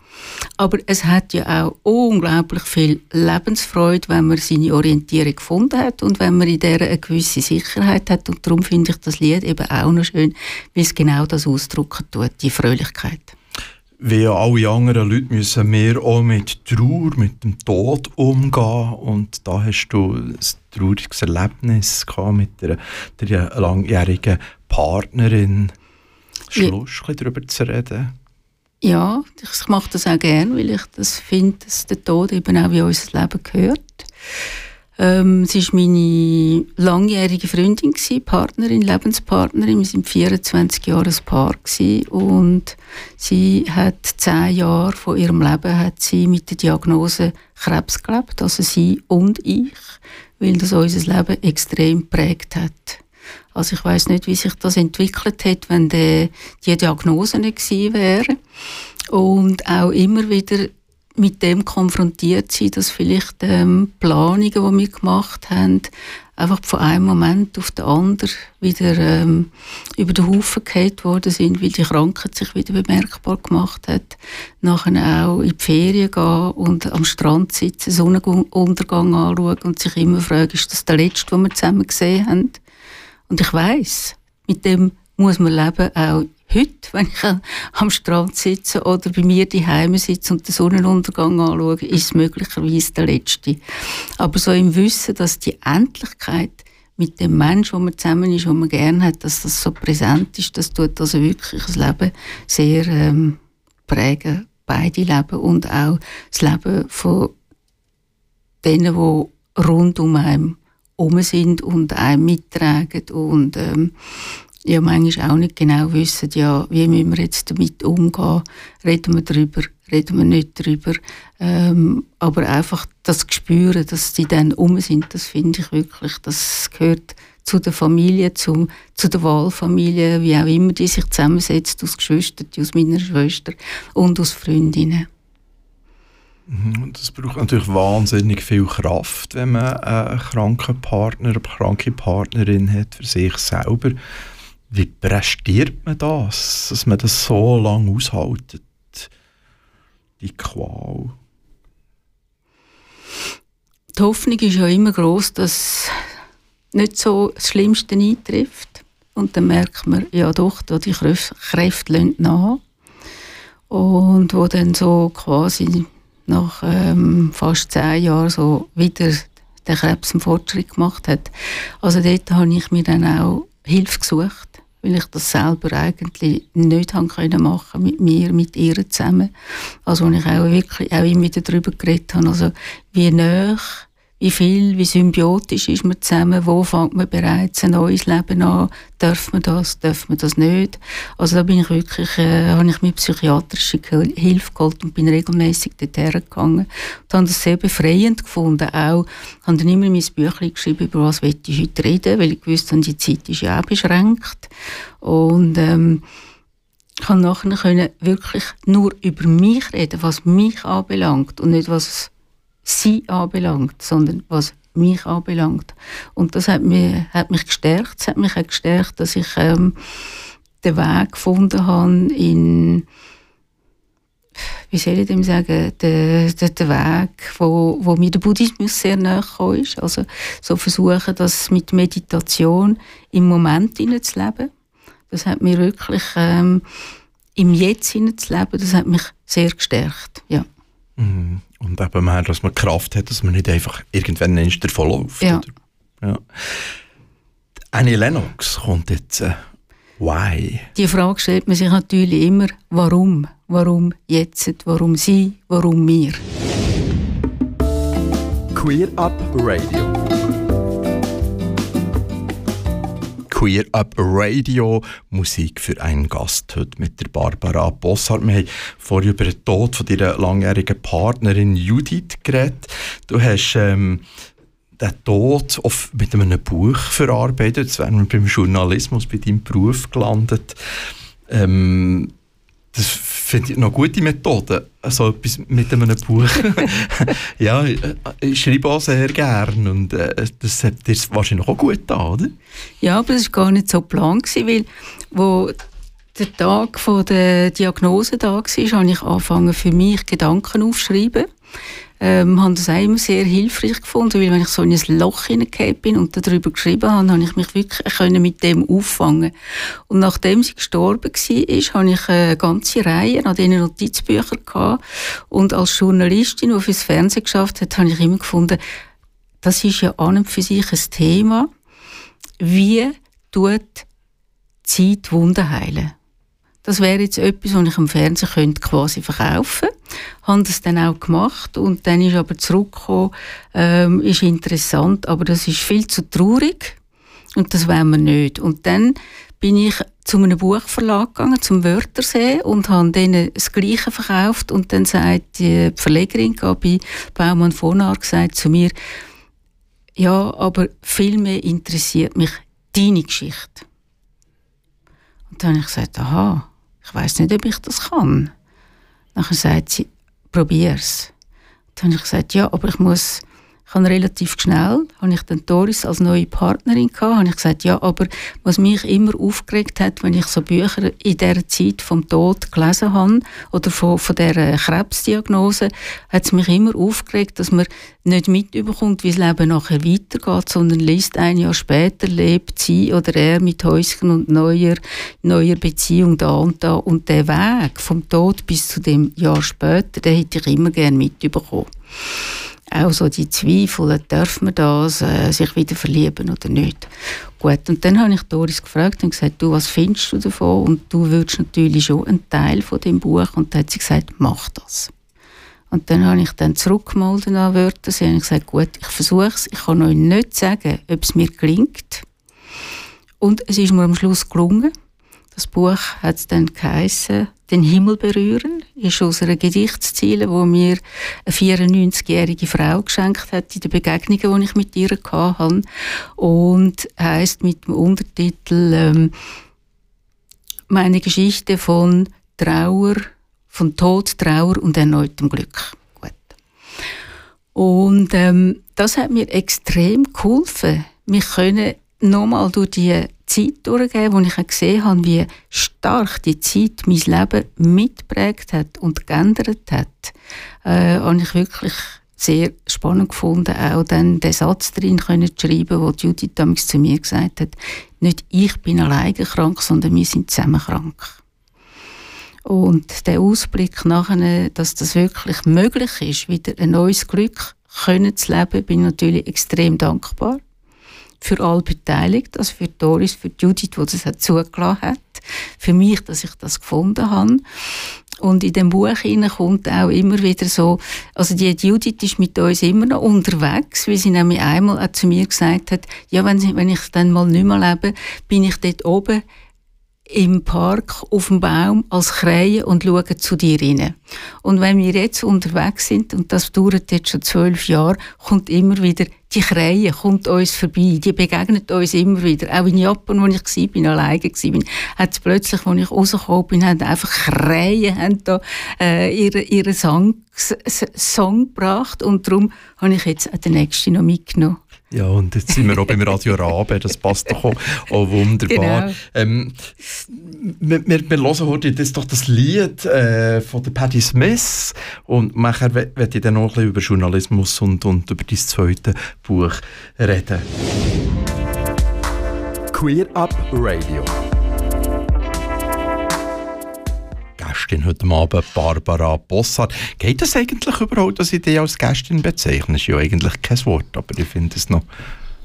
Aber es hat ja auch unglaublich viel Lebensfreude, wenn man seine Orientierung gefunden hat und wenn man in der eine gewisse Sicherheit hat. Und darum finde ich das Lied eben auch noch schön, weil es genau das ausdrücken tut, die Fröhlichkeit. Wie alle anderen Leute müssen wir auch mit Trauer, mit dem Tod umgehen. Und da hast du ein trauriges Erlebnis gehabt mit der, der langjährigen Partnerin. Schluss, ja. darüber zu reden. Ja, ich mache das auch gerne, weil ich das finde, dass der Tod eben auch in unser Leben gehört. Ähm, sie war meine langjährige Freundin, gewesen, Partnerin, Lebenspartnerin. Wir sind 24 Jahre ein Paar gewesen, und sie hat zehn Jahre von ihrem Leben hat sie mit der Diagnose Krebs gelebt, also sie und ich, weil das unser Leben extrem geprägt hat. Also ich weiß nicht, wie sich das entwickelt hätte, wenn die, die Diagnose nicht gewesen wäre. Und auch immer wieder mit dem konfrontiert sein, dass vielleicht ähm, Planungen, die wir gemacht haben, einfach von einem Moment auf den anderen wieder ähm, über den Haufen gehalten worden sind, weil die Krankheit sich wieder bemerkbar gemacht hat. Nachher auch in die Ferien gehen und am Strand sitzen, Sonnenuntergang anschauen und sich immer fragen, ist das der letzte, den wir zusammen gesehen haben? Und ich weiß, mit dem muss man leben, auch heute, wenn ich am Strand sitze oder bei mir die Heime sitze und den Sonnenuntergang anschaue, ist es möglicherweise der letzte. Aber so im Wissen, dass die Endlichkeit mit dem Menschen, wo man zusammen ist, wo man gerne hat, dass das so präsent ist, das tut also wirklich das Leben sehr ähm, prägen, beide Leben und auch das Leben von denen, die rund um einem um sind und einem mittragen und ähm, ja manchmal auch nicht genau wissen, ja, wie müssen wir jetzt damit umgehen, reden wir darüber, reden wir nicht darüber, ähm, aber einfach das Gespüren, dass sie dann um sind, das finde ich wirklich, das gehört zu der Familie, zum, zu der Wahlfamilie, wie auch immer die sich zusammensetzt, aus Geschwistern, aus meiner Schwester und aus Freundinnen. Mhm, das braucht natürlich wahnsinnig viel Kraft, wenn man einen kranken Partner, eine kranke Partnerin hat für sich selber. Wie prestiert man das, dass man das so lange aushaltet? Die Qual. Die Hoffnung ist ja immer groß, dass nicht so das Schlimmste eintrifft. Und dann merkt man, ja doch, da die Kräfte nach. Und wo dann so quasi nach ähm, fast zehn Jahren so wieder der Krebs einen Fortschritt gemacht hat. Also dort habe ich mir dann auch Hilfe gesucht weil ich das selber eigentlich nicht machen mit mir, mit ihr zusammen. Also, wo ich auch wirklich auch immer wieder darüber geredet habe, also, wie nah wie viel, wie symbiotisch ist man zusammen, wo fängt man bereits ein neues Leben an, darf man das, darf man das nicht. Also da bin ich wirklich, äh, habe ich mir psychiatrische Hilfe geholt und bin regelmäßig dorthin gegangen und habe das sehr befreiend gefunden. Auch, habe dann immer mein Büchlein geschrieben, über was ich heute reden, weil ich wusste, die Zeit ist ja auch beschränkt. Und ähm, ich konnte nachher wirklich nur über mich reden, was mich anbelangt und nicht was sie anbelangt, sondern was mich anbelangt. Und das hat mich, hat mich gestärkt. Es hat mich auch gestärkt, dass ich ähm, den Weg gefunden habe in wie soll ich dem sagen, der, der, der Weg, wo, wo mir der Buddhismus sehr nahe ist. Also so versuchen, das mit Meditation im Moment zu leben. Das hat mir wirklich ähm, im Jetzt zu leben, das hat mich sehr gestärkt, ja. Mhm. Und eben mehr, dass man Kraft hat, dass man nicht einfach irgendwann einen davonläuft. Ja. ja. Annie Lennox kommt jetzt. Äh, why? Die Frage stellt man sich natürlich immer, warum? Warum jetzt? Warum sie? Warum wir? Queer Up Radio. Queer Up Radio, Musik für einen Gast heute mit der Barbara Bossart. Wir haben vorhin über den Tod von deiner langjährigen Partnerin Judith geredet. Du hast ähm, den Tod mit einem Buch verarbeitet. Jetzt wären wir beim Journalismus, bei deinem Beruf gelandet. Ähm, das finde ich noch eine gute Methode, so etwas mit einem Buch. ja, ich schreibe auch sehr gerne und äh, das hat dir wahrscheinlich auch gut getan, oder? Ja, aber das war gar nicht so geplant, weil wo der Tag der Diagnose da war, habe ich angefangen, für mich Gedanken aufzuschreiben ähm, habe das auch immer sehr hilfreich gefunden, weil wenn ich so in ein Loch hineingefallen bin und darüber geschrieben habe, habe ich mich wirklich können mit dem auffangen Und nachdem sie gestorben war, habe ich eine ganze Reihe an diesen Notizbüchern gehabt. Und als Journalistin, die fürs Fernsehen geschafft hat, habe ich immer gefunden, das ist ja an und für sich ein Thema. Wie tut Zeit Wunden heilen? Das wäre jetzt etwas, was ich am Fernsehen könnte quasi verkaufen könnte. Habe das dann auch gemacht und dann ist aber zurückgekommen, ähm, ist interessant, aber das ist viel zu traurig und das wollen wir nicht. Und dann bin ich zu einem Buchverlag gegangen, zum Wörthersee, und habe denen das Gleiche verkauft. Und dann sagt die Verlegerin bei Baumann Vonar gesagt zu mir, ja, aber viel mehr interessiert mich deine Geschichte. Und dann habe ich gesagt, aha, ich weiß nicht, ob ich das kann. Dann sagt sie, probier's. Dann habe ich gesagt, ja, aber ich muss ich habe relativ schnell, habe ich dann Doris als neue Partnerin gehabt, habe ich gesagt, ja, aber was mich immer aufgeregt hat, wenn ich so Bücher in der Zeit vom Tod gelesen habe oder von, von der Krebsdiagnose, hat es mich immer aufgeregt, dass man nicht mitbekommt, wie das Leben nachher weitergeht, sondern liest ein Jahr später, lebt sie oder er mit Häuschen und neuer, neuer Beziehung da und da. Und der Weg vom Tod bis zu dem Jahr später, den hätte ich immer gerne mitbekommen auch so die Zweifel, darf man das, äh, sich wieder verlieben oder nicht. Gut, und dann habe ich Doris gefragt und gesagt, du, was findest du davon? Und du würdest natürlich schon ein Teil von dem Buch. Und dann hat sie gesagt, mach das. Und dann habe ich dann zurückgemeldet an Wörter. Sie haben gesagt, gut, ich versuche es. Ich kann euch nicht sagen, ob es mir gelingt. Und es ist mir am Schluss gelungen. Das Buch hat dann geheissen, den Himmel berühren, ist aus einer Gedichtsziele, wo mir eine 94-jährige Frau geschenkt hat in den Begegnungen, die ich mit ihr hatte. Und heißt mit dem Untertitel ähm, meine Geschichte von Trauer, von Tod, Trauer und erneutem Glück. Gut. Und ähm, das hat mir extrem geholfen. Wir können nochmal durch die Zeit durchgegeben, wo ich gesehen habe, wie stark die Zeit mein Leben mitprägt hat und geändert hat, äh, habe ich wirklich sehr spannend gefunden, auch dann den Satz drin können schreiben, wo Judith damals zu mir gesagt hat, nicht ich bin alleine krank, sondern wir sind zusammen krank. Und der Ausblick nachher, dass das wirklich möglich ist, wieder ein neues Glück können zu leben, bin ich natürlich extrem dankbar für alle Beteiligten, also für Doris, für Judith, die das zugelassen hat, für mich, dass ich das gefunden habe. Und in dem Buch kommt auch immer wieder so, also die Judith ist mit uns immer noch unterwegs, weil sie nämlich einmal auch zu mir gesagt hat, ja, wenn, wenn ich dann mal nicht mehr lebe, bin ich dort oben im Park auf dem Baum als Krähe und schauen zu dir rein. Und wenn wir jetzt unterwegs sind, und das dauert jetzt schon zwölf Jahre, kommt immer wieder die Krähe kommt uns vorbei, die begegnet uns immer wieder. Auch in Japan, wo ich war, bin, alleine war, hat es plötzlich, als ich rausgekommen bin, haben einfach Krähen haben da, äh, ihre, ihre Song, Song gebracht und darum habe ich jetzt den nächsten noch mitgenommen. Ja, und jetzt sind wir auch beim Radio Rabe, das passt doch auch, auch wunderbar. Genau. Ähm, wir, wir, wir hören heute das, doch das Lied äh, von der Patti Smith und nachher werde ich dann noch ein bisschen über Journalismus und, und über dein zweites Buch reden. Queer Up Radio. Gästin heute Abend, Barbara Bossart. Geht das eigentlich überhaupt, dass ich dich als Gästin bezeichne? Das ist ja eigentlich kein Wort, aber ich finde es noch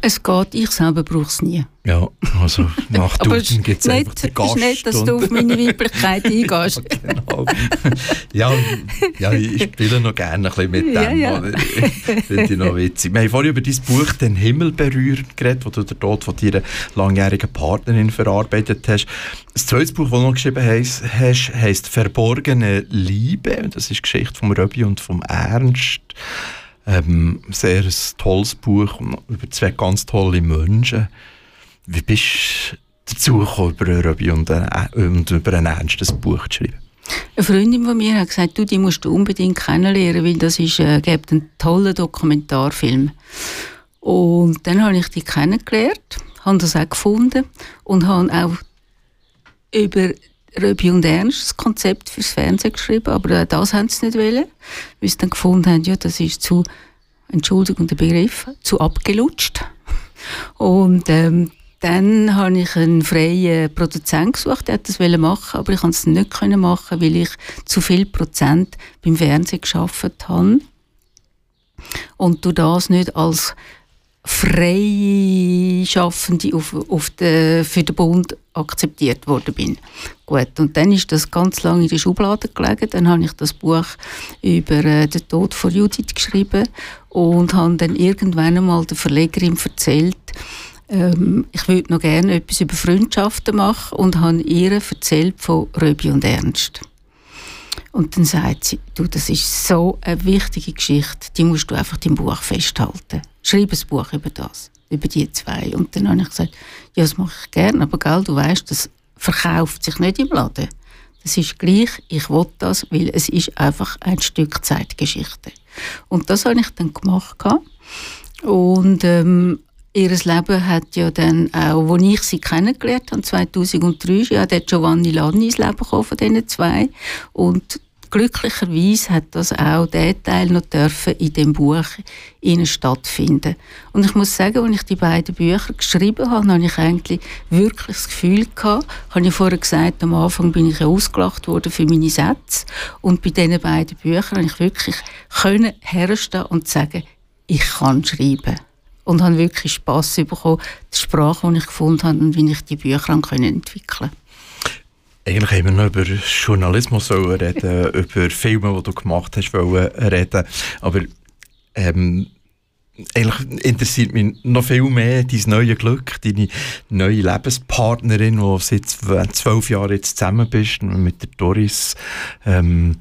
es geht, ich selber brauche es nie. Ja, also nach Duden gibt es einfach den Gast. Es ist nicht, dass du auf meine Weiblichkeit eingehst. genau. ja, ja, ich spiele noch gerne ein bisschen mit ja, dem. Ja. Finde ich noch witzig. Wir haben vorhin über dein Buch «Den Himmel berühren» geredet, wo du den Tod von deiner langjährigen Partnerin verarbeitet hast. Das zweite Buch, das du noch geschrieben hast, heisst «Verborgene Liebe». Das ist die Geschichte von Röbi und von Ernst. Ähm, sehr ein tolles Buch über zwei ganz tolle Menschen. Wie bist du dazu gekommen, über Röbi und, äh, und über ein ernstes Buch zu schreiben? Eine Freundin von mir hat gesagt, du, die musst du unbedingt kennenlernen, weil das ist, äh, gibt einen tollen Dokumentarfilm. Und dann habe ich die kennengelernt, habe das auch gefunden und habe auch über Röbi und Ernst das Konzept fürs Fernsehen geschrieben, aber das haben sie nicht wollen, weil sie dann gefunden haben, ja, das ist zu, Entschuldigung der Begriff, zu abgelutscht. Und ähm, dann habe ich einen freien Produzent gesucht, der das machen aber ich konnte es nicht machen, weil ich zu viel Prozent beim Fernsehen geschafft habe und du das nicht als Freischaffende auf, auf de, für den Bund akzeptiert worden bin. Gut, und dann ist das ganz lange in der Schublade gelegen. Dann habe ich das Buch über äh, den Tod von Judith geschrieben und habe dann irgendwann einmal der Verlegerin erzählt, ähm, ich würde noch gerne etwas über Freundschaften machen und habe ihr erzählt von Röbi und Ernst. Und dann sagt sie, du, das ist so eine wichtige Geschichte, die musst du einfach im Buch festhalten. Schreib ein Buch über das, über die zwei. Und dann habe ich gesagt, ja, das mache ich gerne, aber gell, du weißt, das verkauft sich nicht im Laden. Das ist gleich, ich will das, weil es ist einfach ein Stück Zeitgeschichte. Und das habe ich dann gemacht. Und ähm, ihr Leben hat ja dann auch, als ich sie kennengelernt habe, 2003, ja, dort Giovanni Lanni ins Leben gekommen von diesen zwei. Und glücklicherweise hat das auch der Teil noch dürfen in dem Buch ihnen stattfinden. Und ich muss sagen, als ich die beiden Bücher geschrieben habe, habe ich eigentlich wirklich das Gefühl gehabt, habe ich vorher gesagt, am Anfang bin ich ausgelacht worden für meine Sätze und bei diesen beiden Büchern habe ich wirklich können herstehen und sagen, ich kann schreiben und habe wirklich Spass bekommen, die Sprache, die ich gefunden habe und wie ich die Bücher entwickeln konnte. Eigentlich haben wir noch über Journalismus reden, über Filme, die du gemacht hast, reden. Aber ähm, eigentlich interessiert mich noch viel mehr dein neue Glück, deine neue Lebenspartnerin, die seit zwölf Jahren jetzt zusammen bist, mit der Doris. Ähm,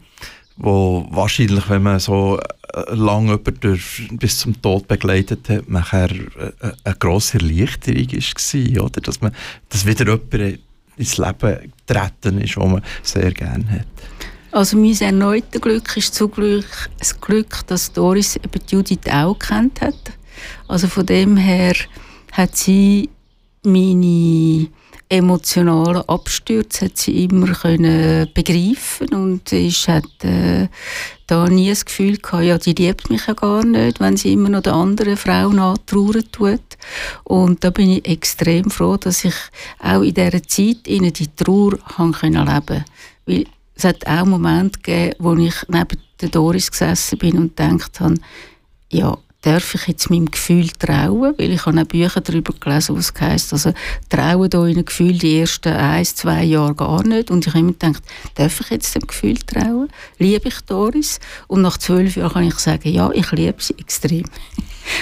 wo wahrscheinlich, wenn man so äh, lange durch, bis zum Tod begleitet hat, nachher äh, eine grosse Erleichterung war, oder? Dass man, dass wieder jemand ins Leben getreten ist, das man sehr gerne hat. Also mein erneutes Glück ist zugleich das Glück, dass Doris Judith auch kennt hat. Also von dem her hat sie meine emotionalen Abstürze hat sie immer können begreifen und ich hatte äh, da nie das Gefühl gehabt, ja, die liebt mich ja gar nicht, wenn sie immer noch der anderen Frau nachtrauern tut. Und da bin ich extrem froh, dass ich auch in dieser Zeit ihnen die Trauer haben können leben Weil es hat auch Momente gegeben, wo ich neben der Doris gesessen bin und gedacht habe, ja, darf ich jetzt meinem Gefühl trauen? Weil ich habe auch Bücher darüber gelesen, was heisst, also trauen da in Gefühl die ersten ein, zwei Jahre gar nicht. Und ich habe immer gedacht, darf ich jetzt dem Gefühl trauen? Liebe ich Doris? Und nach zwölf Jahren kann ich sagen, ja, ich liebe sie extrem.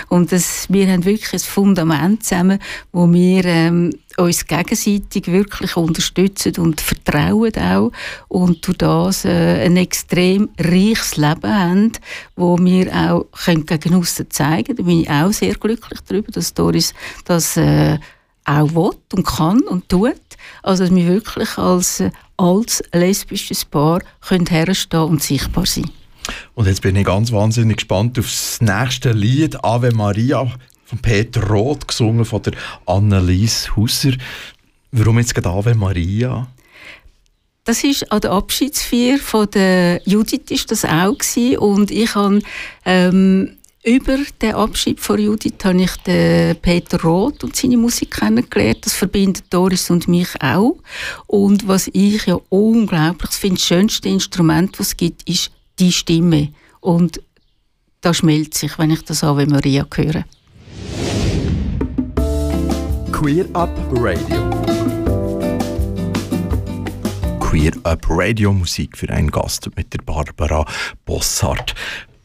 Und das, wir haben wirklich ein Fundament zusammen, wo wir ähm, uns gegenseitig wirklich unterstützen und vertrauen auch und durch das äh, ein extrem reiches Leben haben, wo wir auch können gegen aussen zeigen können. Da bin ich auch sehr glücklich darüber, dass Doris das äh, auch will und kann und tut. Also dass wir wirklich als, äh, als lesbisches Paar können herstehen und sichtbar sein und jetzt bin ich ganz wahnsinnig gespannt auf das nächste Lied, Ave Maria, von Peter Roth, gesungen von der Annelies Husser. Warum jetzt gerade Ave Maria? Das ist an der Abschiedsfeier von der Judith ist das auch gewesen. und ich habe ähm, über den Abschied von Judith habe ich den Peter Roth und seine Musik kennengelernt. Das verbindet Doris und mich auch. Und was ich ja unglaublich finde, das schönste Instrument, was es gibt, ist die Stimme. Und da schmelzt sich, wenn ich das Ave Maria höre. Queer Up Radio. Queer Up Radio Musik für einen Gast mit der Barbara Bossart.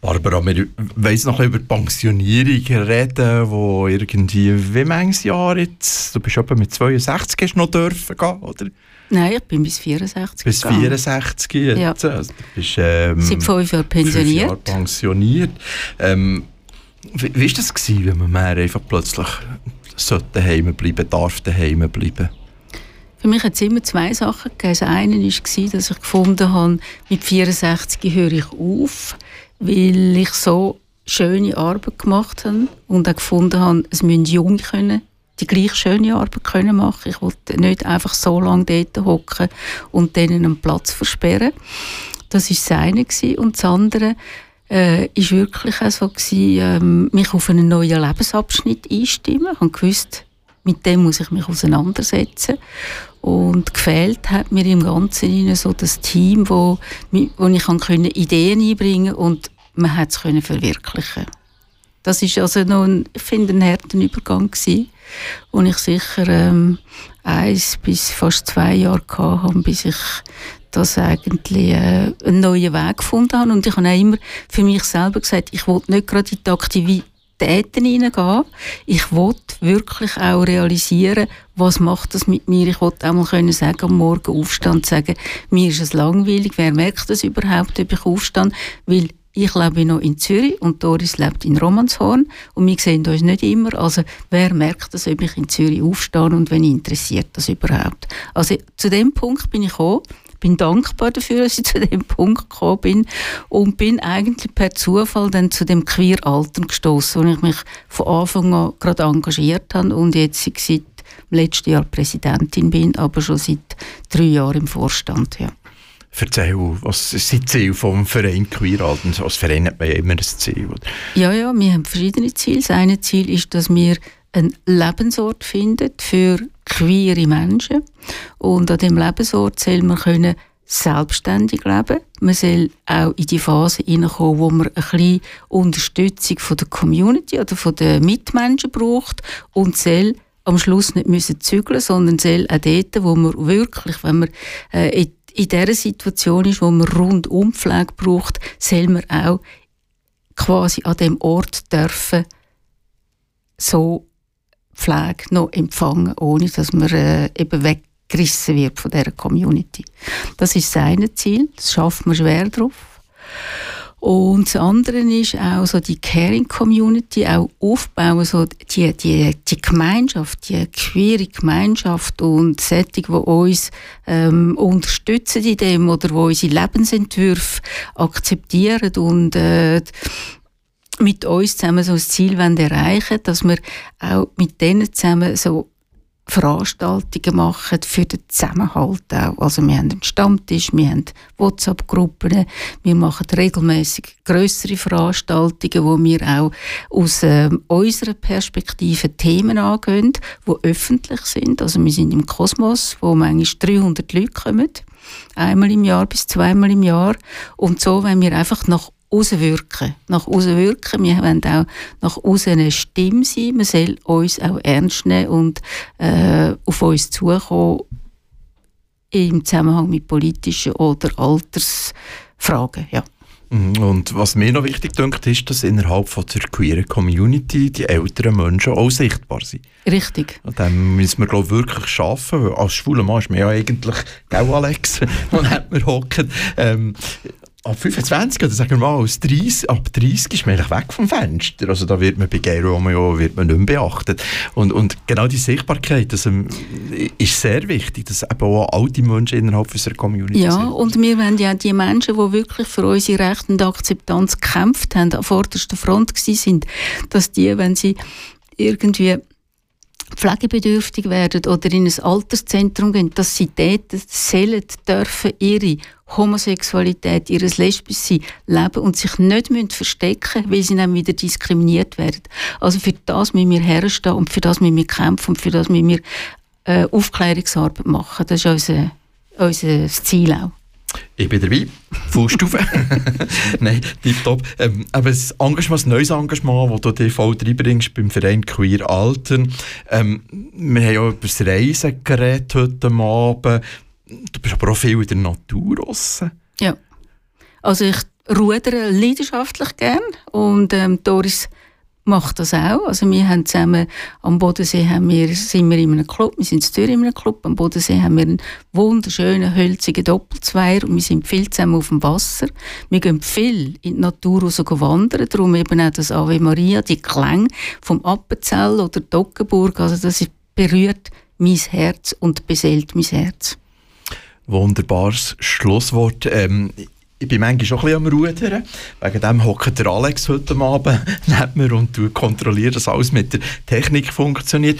Barbara, wir wollen noch über die Pensionierung reden, wo irgendwie, wie manches Jahr jetzt, du bist etwa mit 62 hast noch dürfen gehen, oder? Nein, ich bin bis 64 Bis gegangen. 64 jetzt? Ja. Also, du bist, ähm, Seit fünf Jahren pensioniert. Fünf Jahre pensioniert. Ähm, wie, wie das gewesen, wenn man mehr einfach plötzlich sollte daheim bleiben, darf daheim bleiben? Für mich hat es immer zwei Sachen gegeben. Das eine war, dass ich gefunden habe, mit 64 höre ich auf, weil ich so schöne Arbeit gemacht habe und auch gefunden habe, es müssen Junge können die gleich schöne Arbeit können machen. Ich wollte nicht einfach so lange dort hocken und denen einen Platz versperren. Das war das eine gewesen. und das andere äh, ist wirklich auch so gewesen, ähm, mich auf einen neuen Lebensabschnitt einstimmen. Ich gewusst, mit dem muss ich mich auseinandersetzen. Und gefehlt hat mir im Ganzen so das Team, wo, wo ich kann Ideen einbringen konnte und man hat es verwirklichen Das ist also noch ein, ich finde, ein harter Übergang gewesen, wo ich sicher ähm, eins bis fast zwei Jahre hatte, bis ich das eigentlich äh, einen neuen Weg gefunden habe. Und ich habe auch immer für mich selber gesagt, ich wollte nicht gerade in die Aktivitäten hineingehen. Ich wollte wirklich auch realisieren, was macht das mit mir. Ich wollte auch mal können sagen, am Morgen aufstehen sagen, mir ist es langweilig, wer merkt das überhaupt, ob ich aufstehe, weil ich lebe noch in Zürich und Doris lebt in Romanshorn und wir sehen uns nicht immer. Also wer merkt das, ob ich in Zürich aufstehe und wenn interessiert das überhaupt? Also zu dem Punkt bin ich gekommen bin dankbar dafür, dass ich zu dem Punkt gekommen bin und bin eigentlich per Zufall dann zu dem Queer-Alter gestoßen, wo ich mich von Anfang an gerade engagiert habe und jetzt seit letzten Jahr Präsidentin bin, aber schon seit drei Jahren im Vorstand. Ja. Erzähl, was ist das Ziel vom Verein Queeralten? Als Verein hat man ja immer ein Ziel. Ja, ja, wir haben verschiedene Ziele. Das eine Ziel ist, dass wir einen Lebensort finden für queere Menschen. Und an dem Lebensort soll man können selbstständig leben. Man soll auch in die Phase hineinkommen, wo man ein bisschen Unterstützung von der Community oder von den Mitmenschen braucht und soll am Schluss nicht müssen zügeln, sondern soll auch dort, wo man wirklich, wenn man äh, in der Situation ist, wo man rundum Pflege braucht, soll man auch quasi an dem Ort dürfen so Pflege noch empfangen, ohne dass man äh, eben weggerissen wird von der Community. Das ist sein Ziel. Das schafft man schwer drauf. Und das andere ist auch so die Caring Community auch aufbauen, so die, die, die Gemeinschaft, die queere Gemeinschaft und Sättig, die uns ähm, unterstützen in dem oder wo unsere Lebensentwürfe akzeptieren und äh, mit uns zusammen so ein Ziel erreichen dass wir auch mit denen zusammen so Veranstaltungen machen für den Zusammenhalt auch. Also wir haben einen Stammtisch, wir haben WhatsApp-Gruppen, wir machen regelmäßig größere Veranstaltungen, wo wir auch aus äh, unserer Perspektive Themen angehen, die öffentlich sind. Also wir sind im Kosmos, wo manchmal 300 Leute kommen, einmal im Jahr bis zweimal im Jahr. Und so, wenn wir einfach nach rauswirken. Nach rauswirken. Wir wollen auch nach außen eine Stimme sein. Man soll uns auch ernst nehmen und äh, auf uns zukommen im Zusammenhang mit politischen oder Altersfragen. Ja. Mhm. Und was mir noch wichtig denkt, ist, dass innerhalb von der queeren Community die älteren Menschen auch sichtbar sind. Richtig. Und dann müssen wir glaube wirklich schaffen, weil als schwuler Mann ist man ja eigentlich, gell Alex, und hat man hocken. Ähm, ab 25 oder sagen wir mal, aus 30, ab 30 ist man eigentlich weg vom Fenster. Also da wird man bei Gay Romeo wird man nicht mehr beachtet. Und, und genau die Sichtbarkeit das, ähm, ist sehr wichtig, dass eben auch alte Menschen innerhalb unserer Community ja, sind. Ja, und wir wollen ja die Menschen, die wirklich für unsere Rechte und Akzeptanz gekämpft haben, an vorderster Front sind, dass die, wenn sie irgendwie pflegebedürftig werden oder in ein Alterszentrum gehen, dass sie dort sollen, dürfen ihre Homosexualität, ihr Lesbischsein leben und sich nicht müssen verstecken weil sie dann wieder diskriminiert werden. Also für das müssen wir herstehen und für das müssen wir kämpfen und für das müssen wir äh, Aufklärungsarbeit machen. Das ist unser, unser Ziel auch. Ich bin dabei. Fußstufe. Nein, tipptopp. Ähm, aber das Engagement, ein neues Engagement, das du dir voll reinbringst beim Verein Queer Alten. Ähm, wir haben ja über das Reisen geredet heute Abend. Du bist aber auch viel in der Natur draussen. Ja. Also ich rudere leidenschaftlich gern und ähm, Doris macht das auch. Also wir haben zusammen am Bodensee haben wir, sind wir in einem Club, wir sind in einem Club, am Bodensee haben wir einen wunderschönen, hölzigen Doppelzweier und wir sind viel zusammen auf dem Wasser. Wir gehen viel in die Natur raus wandern, darum eben auch das Ave Maria, die Klänge vom Appenzell oder Dockenburg, also das berührt mein Herz und beseelt mein Herz. Wunderbares Schlusswort. Ähm, ich bin manchmal schon ein bisschen am Rudern. Wegen dem hockt der Alex heute Abend neben mir und kontrolliert, dass alles mit der Technik funktioniert.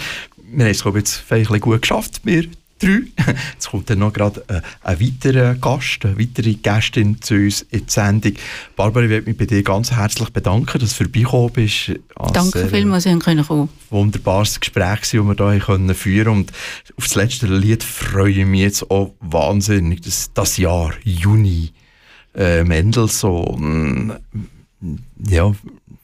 Wir haben es, glaube ich, jetzt bisschen gut geschafft, wir drei. Jetzt kommt dann noch gerade äh, ein weiterer Gast, eine weitere Gästin zu uns in die Sendung. Barbara, ich möchte mich bei dir ganz herzlich bedanken, dass du vorbeigekommen bist. Danke vielmals, dass Sie kommen Wunderbares Gespräch, das wir hier führen können. Und auf das letzte Lied freue ich mich jetzt auch wahnsinnig, dass das Jahr, Juni, äh, Mendelssohn, ja,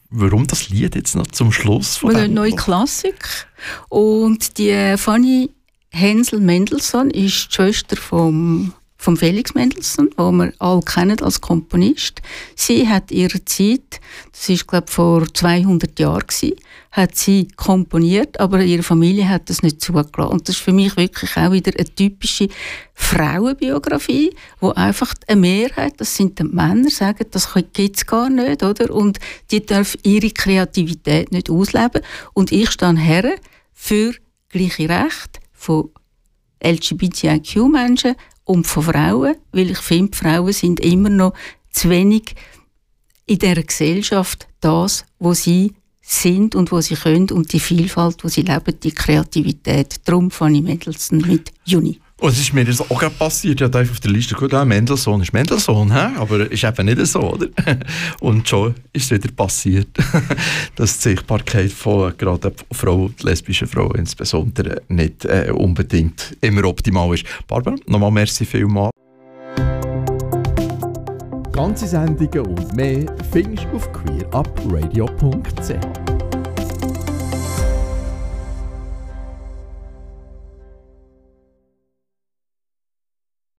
warum das Lied jetzt noch zum Schluss von Eine neue Klassik. Und die Fanny Hensel Mendelssohn ist die Schwester vom vom Felix Mendelssohn, wo wir alle kennen als Komponist. Sie hat ihre Zeit, das ist glaube vor 200 Jahren gewesen, hat sie komponiert, aber ihre Familie hat das nicht zugelassen. Und das ist für mich wirklich auch wieder eine typische Frauenbiografie, wo einfach eine Mehrheit, das sind die Männer, sagen, das gibt es gar nicht, oder? Und die dürfen ihre Kreativität nicht ausleben. Und ich stehe her für gleiche Rechte von LGBTIQ-Menschen und von Frauen, weil ich finde, Frauen sind immer noch zu wenig in der Gesellschaft das, wo sie sind und wo sie können und die Vielfalt, wo sie leben, die Kreativität. Darum fange ich Mendelssohn mit Juni. Und es ist mir das auch passiert. Ich habe auf der Liste gut, Mendelssohn ist Mendelssohn, he? aber ist eben nicht so, oder? Und schon ist es wieder passiert, dass die Sichtbarkeit von gerade Frau, lesbischen Frauen insbesondere nicht äh, unbedingt immer optimal ist. Barbara, nochmal merci vielmals. Ganze Sendungen und mehr findest du auf queerupradio.ch